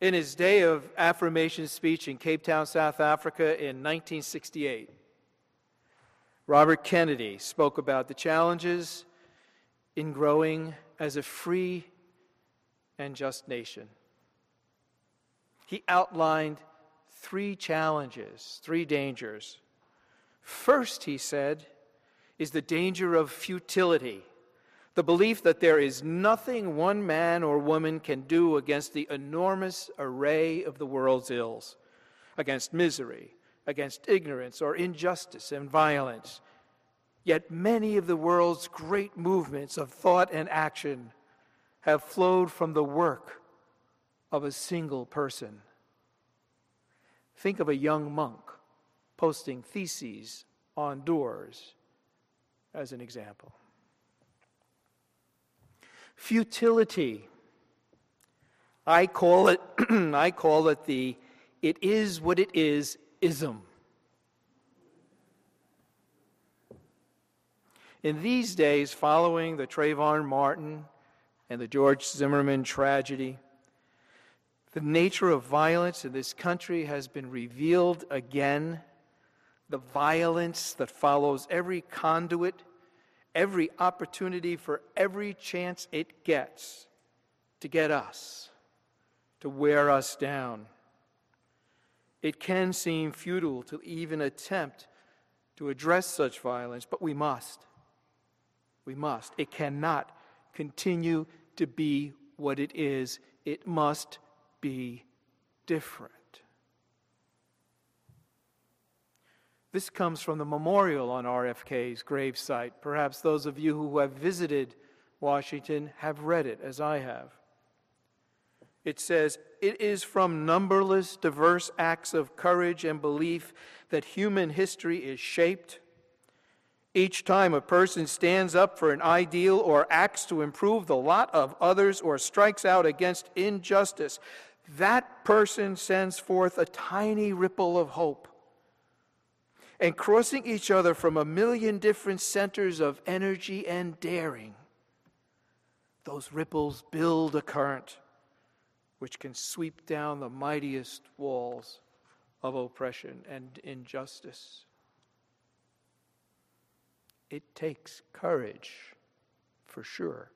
In his day of affirmation speech in Cape Town, South Africa in 1968, Robert Kennedy spoke about the challenges in growing as a free and just nation. He outlined three challenges, three dangers. First, he said, is the danger of futility, the belief that there is nothing one man or woman can do against the enormous array of the world's ills, against misery, against ignorance or injustice and violence. Yet many of the world's great movements of thought and action have flowed from the work of a single person. Think of a young monk posting theses on doors as an example. Futility. I call it I call it the it is what it is ism. In these days following the Trayvon Martin and the George Zimmerman tragedy, the nature of violence in this country has been revealed again the violence that follows every conduit, every opportunity for every chance it gets to get us, to wear us down. It can seem futile to even attempt to address such violence, but we must. We must. It cannot continue to be what it is, it must be different. This comes from the memorial on RFK's gravesite. Perhaps those of you who have visited Washington have read it, as I have. It says, It is from numberless diverse acts of courage and belief that human history is shaped. Each time a person stands up for an ideal or acts to improve the lot of others or strikes out against injustice, that person sends forth a tiny ripple of hope and crossing each other from a million different centers of energy and daring, those ripples build a current which can sweep down the mightiest walls of oppression and injustice. It takes courage, for sure.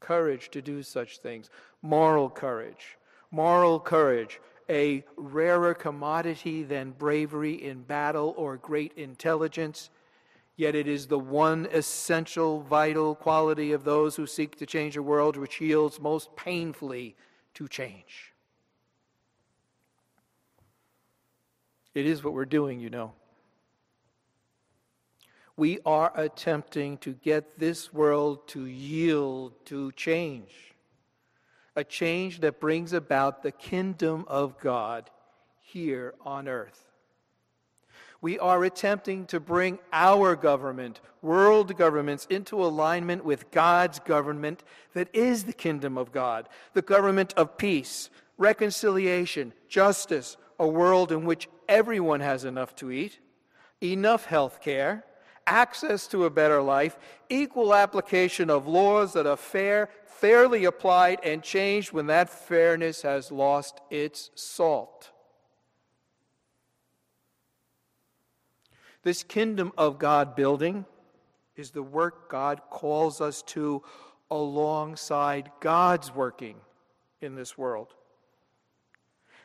Courage to do such things, moral courage, moral courage a rarer commodity than bravery in battle or great intelligence, yet it is the one essential, vital quality of those who seek to change a world which yields most painfully to change. It is what we're doing, you know. We are attempting to get this world to yield to change a change that brings about the kingdom of God here on earth. We are attempting to bring our government, world governments, into alignment with God's government that is the kingdom of God, the government of peace, reconciliation, justice, a world in which everyone has enough to eat, enough health care, access to a better life, equal application of laws that are fair, fairly applied and changed when that fairness has lost its salt. This kingdom of God building is the work God calls us to alongside God's working in this world.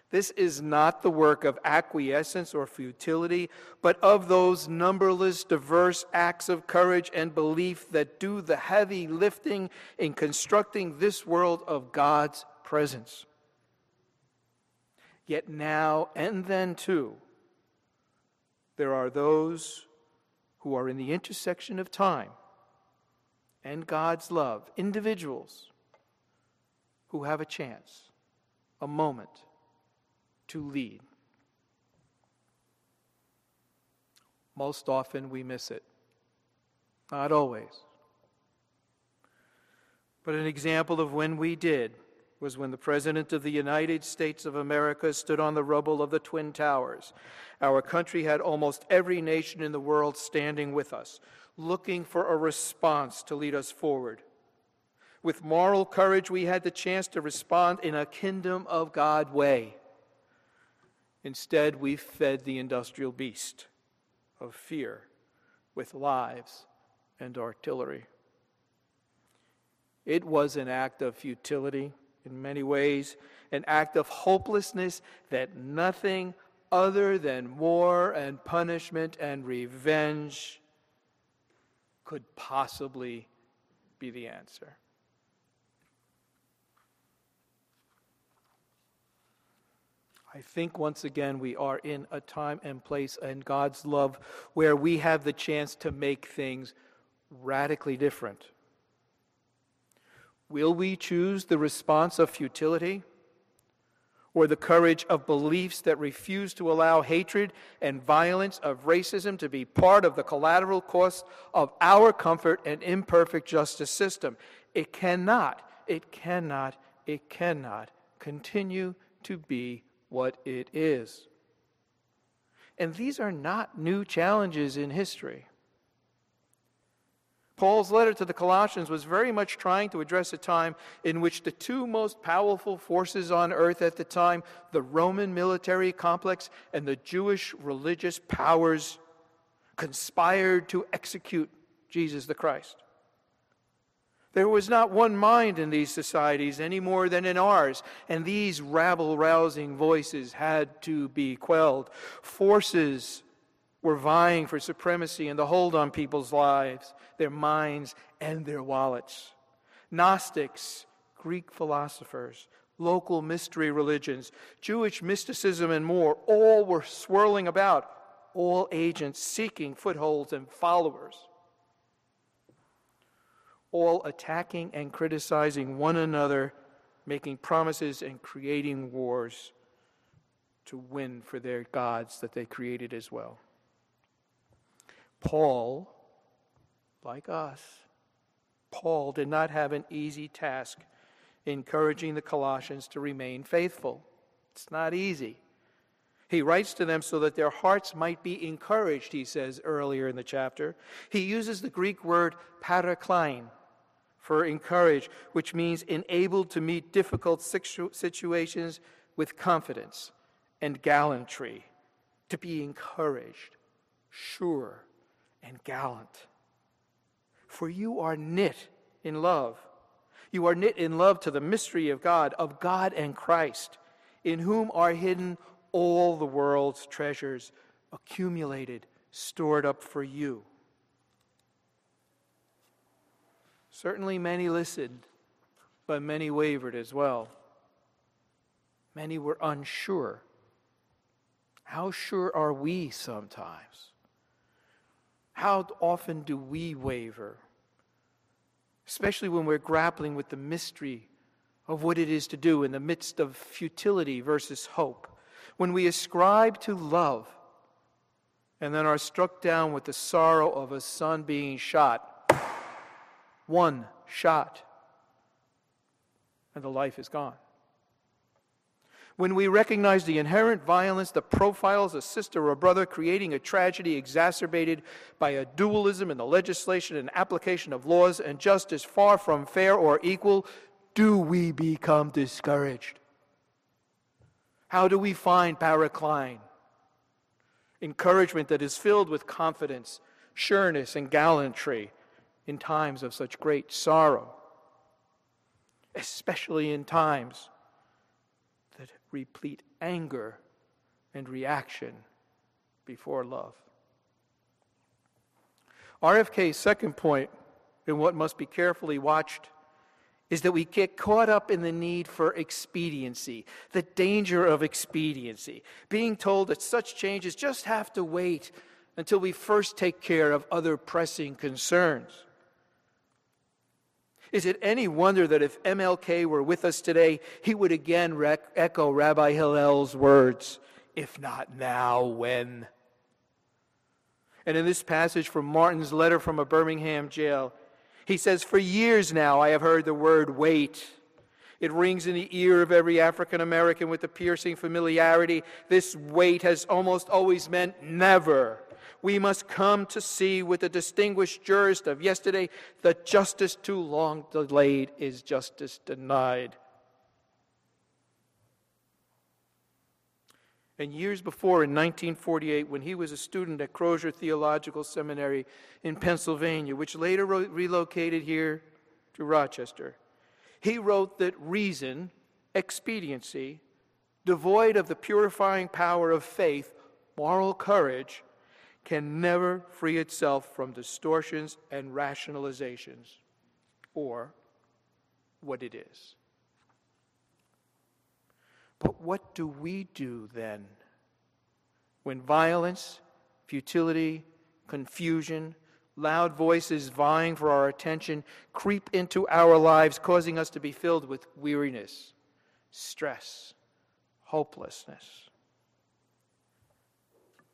This is not the work of acquiescence or futility, but of those numberless diverse acts of courage and belief that do the heavy lifting in constructing this world of God's presence. Yet now and then, too, there are those who are in the intersection of time and God's love, individuals who have a chance, a moment to lead. Most often we miss it. Not always. But an example of when we did was when the President of the United States of America stood on the rubble of the Twin Towers. Our country had almost every nation in the world standing with us, looking for a response to lead us forward. With moral courage, we had the chance to respond in a kingdom of God way. Instead, we fed the industrial beast of fear with lives and artillery. It was an act of futility in many ways, an act of hopelessness that nothing other than war and punishment and revenge could possibly be the answer. I think once again we are in a time and place in God's love where we have the chance to make things radically different. Will we choose the response of futility or the courage of beliefs that refuse to allow hatred and violence of racism to be part of the collateral cost of our comfort and imperfect justice system? It cannot, it cannot, it cannot continue to be what it is. And these are not new challenges in history. Paul's letter to the Colossians was very much trying to address a time in which the two most powerful forces on earth at the time, the Roman military complex and the Jewish religious powers, conspired to execute Jesus the Christ. There was not one mind in these societies any more than in ours, and these rabble rousing voices had to be quelled. Forces were vying for supremacy and the hold on people's lives, their minds, and their wallets. Gnostics, Greek philosophers, local mystery religions, Jewish mysticism, and more all were swirling about, all agents seeking footholds and followers all attacking and criticizing one another, making promises and creating wars to win for their gods that they created as well. Paul, like us, Paul did not have an easy task encouraging the Colossians to remain faithful. It's not easy. He writes to them so that their hearts might be encouraged, he says earlier in the chapter. He uses the Greek word paraklein, for encourage, which means enabled to meet difficult situations with confidence and gallantry, to be encouraged, sure, and gallant. For you are knit in love. You are knit in love to the mystery of God, of God and Christ, in whom are hidden all the world's treasures, accumulated, stored up for you. Certainly, many listened, but many wavered as well. Many were unsure. How sure are we sometimes? How often do we waver? Especially when we're grappling with the mystery of what it is to do in the midst of futility versus hope. When we ascribe to love and then are struck down with the sorrow of a son being shot one shot, and the life is gone. When we recognize the inherent violence that profiles a sister or brother, creating a tragedy exacerbated by a dualism in the legislation and application of laws and justice far from fair or equal, do we become discouraged? How do we find paraklein? Encouragement that is filled with confidence, sureness, and gallantry, in times of such great sorrow, especially in times that replete anger and reaction before love. RFK's second point, in what must be carefully watched, is that we get caught up in the need for expediency, the danger of expediency, being told that such changes just have to wait until we first take care of other pressing concerns. Is it any wonder that if MLK were with us today, he would again rec- echo Rabbi Hillel's words, if not now, when? And in this passage from Martin's letter from a Birmingham jail, he says, For years now I have heard the word wait. It rings in the ear of every African American with a piercing familiarity. This wait has almost always meant never. We must come to see with the distinguished jurist of yesterday that justice too long delayed is justice denied. And years before, in 1948, when he was a student at Crozer Theological Seminary in Pennsylvania, which later relocated here to Rochester, he wrote that reason, expediency, devoid of the purifying power of faith, moral courage, can never free itself from distortions and rationalizations, or what it is. But what do we do then when violence, futility, confusion, loud voices vying for our attention creep into our lives, causing us to be filled with weariness, stress, hopelessness?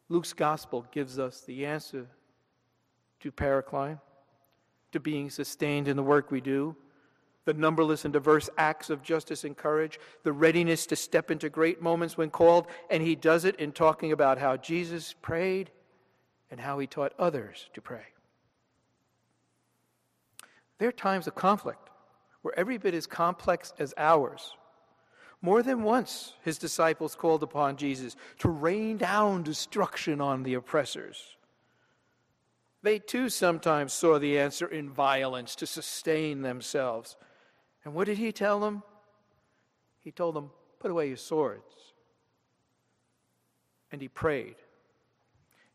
Luke's gospel gives us the answer to paracline, to being sustained in the work we do, the numberless and diverse acts of justice and courage, the readiness to step into great moments when called, and he does it in talking about how Jesus prayed and how he taught others to pray. There are times of conflict where every bit as complex as ours. More than once, his disciples called upon Jesus to rain down destruction on the oppressors. They too sometimes saw the answer in violence to sustain themselves. And what did he tell them? He told them, Put away your swords. And he prayed.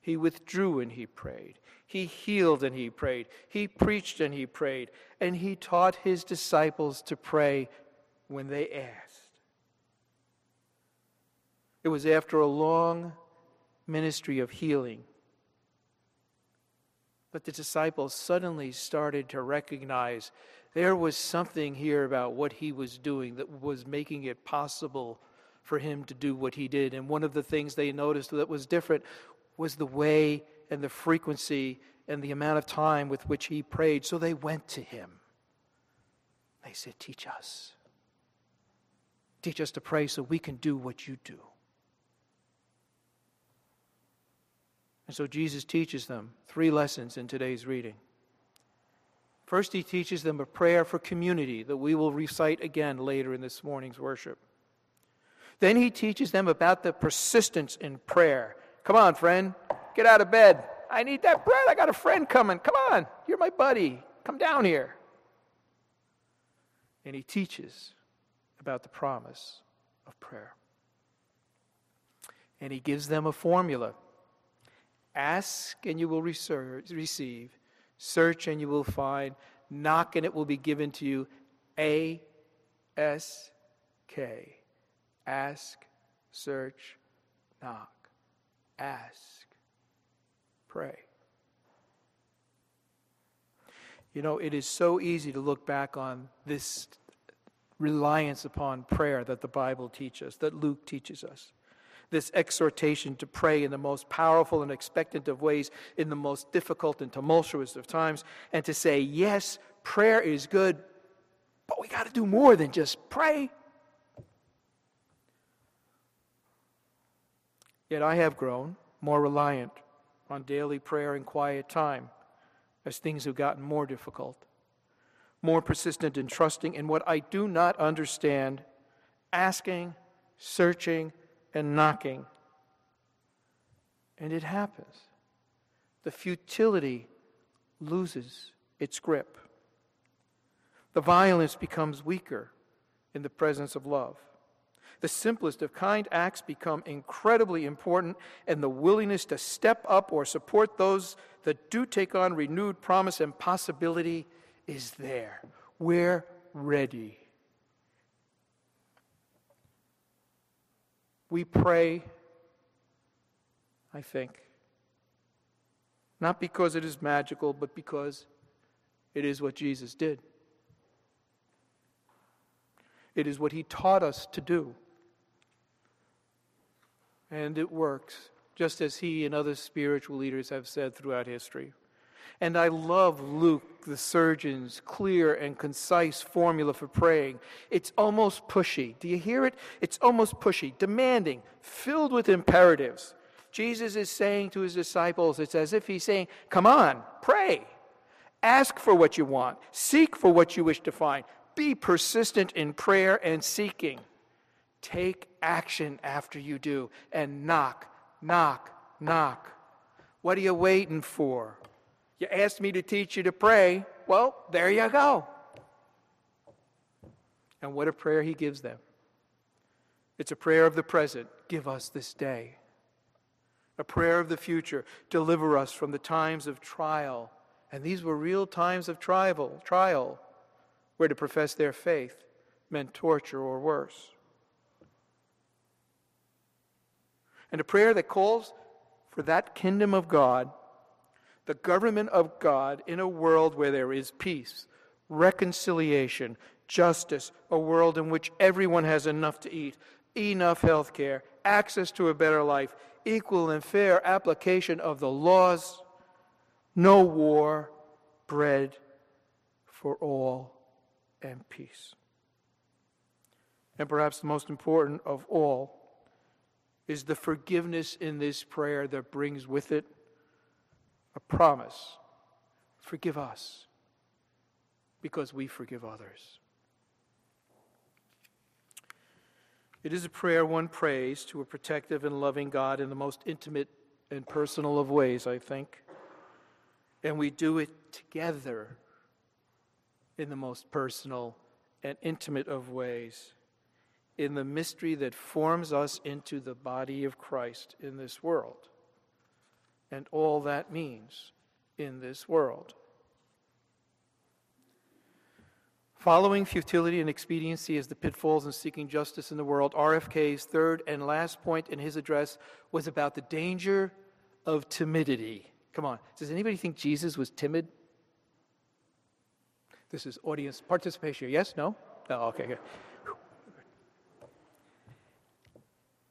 He withdrew and he prayed. He healed and he prayed. He preached and he prayed. And he taught his disciples to pray when they asked. It was after a long ministry of healing. But the disciples suddenly started to recognize there was something here about what he was doing that was making it possible for him to do what he did. And one of the things they noticed that was different was the way and the frequency and the amount of time with which he prayed. So they went to him. They said, Teach us. Teach us to pray so we can do what you do. And so Jesus teaches them three lessons in today's reading. First, he teaches them a prayer for community that we will recite again later in this morning's worship. Then he teaches them about the persistence in prayer. Come on, friend, get out of bed. I need that bread. I got a friend coming. Come on, you're my buddy. Come down here. And he teaches about the promise of prayer. And he gives them a formula Ask and you will receive. Search and you will find. Knock and it will be given to you. A S K. Ask, search, knock. Ask, pray. You know, it is so easy to look back on this reliance upon prayer that the Bible teaches, that Luke teaches us this exhortation to pray in the most powerful and expectant of ways, in the most difficult and tumultuous of times, and to say, yes, prayer is good, but we got to do more than just pray. Yet I have grown more reliant on daily prayer and quiet time as things have gotten more difficult, more persistent in trusting in what I do not understand, asking, searching, and knocking. And it happens. The futility loses its grip. The violence becomes weaker in the presence of love. The simplest of kind acts become incredibly important, and the willingness to step up or support those that do take on renewed promise and possibility is there. We're ready. We pray, I think, not because it is magical, but because it is what Jesus did. It is what he taught us to do. And it works, just as he and other spiritual leaders have said throughout history. And I love Luke, the surgeon's clear and concise formula for praying. It's almost pushy. Do you hear it? It's almost pushy, demanding, filled with imperatives. Jesus is saying to his disciples, it's as if he's saying, Come on, pray. Ask for what you want. Seek for what you wish to find. Be persistent in prayer and seeking. Take action after you do and knock, knock, knock. What are you waiting for? You asked me to teach you to pray. Well, there you go. And what a prayer he gives them. It's a prayer of the present. Give us this day. A prayer of the future. Deliver us from the times of trial. And these were real times of trial, trial, where to profess their faith meant torture or worse. And a prayer that calls for that kingdom of God, the government of God in a world where there is peace, reconciliation, justice, a world in which everyone has enough to eat, enough health care, access to a better life, equal and fair application of the laws, no war, bread for all, and peace. And perhaps the most important of all is the forgiveness in this prayer that brings with it a promise forgive us because we forgive others. It is a prayer one prays to a protective and loving God in the most intimate and personal of ways, I think. And we do it together in the most personal and intimate of ways, in the mystery that forms us into the body of Christ in this world, and all that means in this world. Following futility and expediency as the pitfalls in seeking justice in the world, RFK's third and last point in his address was about the danger of timidity. Come on, does anybody think Jesus was timid? This is audience participation. Yes? No? No? Okay, good.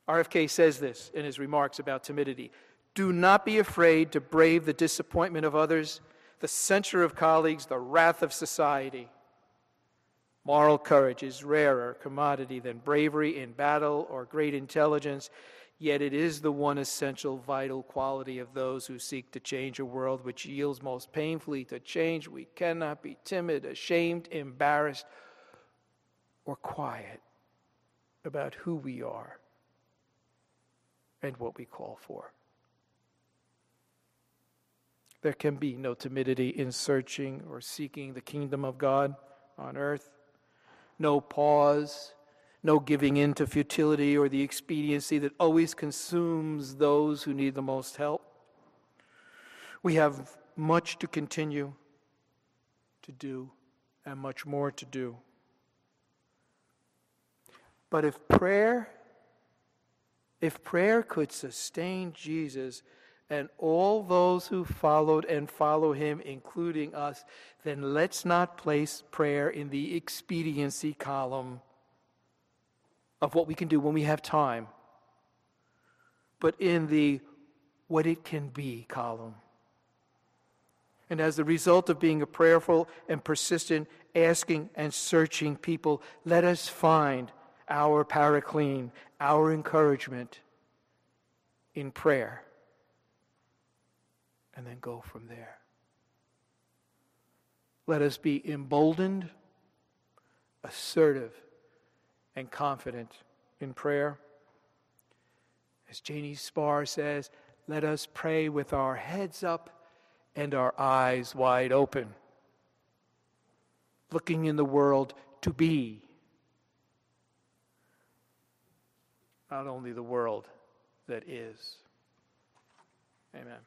RFK says this in his remarks about timidity Do not be afraid to brave the disappointment of others, the censure of colleagues, the wrath of society. Moral courage is rarer commodity than bravery in battle or great intelligence, yet it is the one essential vital quality of those who seek to change a world which yields most painfully to change. We cannot be timid, ashamed, embarrassed, or quiet about who we are and what we call for. There can be no timidity in searching or seeking the kingdom of God on earth no pause, no giving in to futility or the expediency that always consumes those who need the most help. We have much to continue to do and much more to do. But if prayer, if prayer could sustain Jesus, and all those who followed and follow him, including us, then let's not place prayer in the expediency column of what we can do when we have time, but in the what it can be column. And as the result of being a prayerful and persistent, asking and searching people, let us find our paraclene, our encouragement in prayer and then go from there. Let us be emboldened, assertive, and confident in prayer. As Janie Spahr says, let us pray with our heads up and our eyes wide open, looking in the world to be not only the world that is. Amen.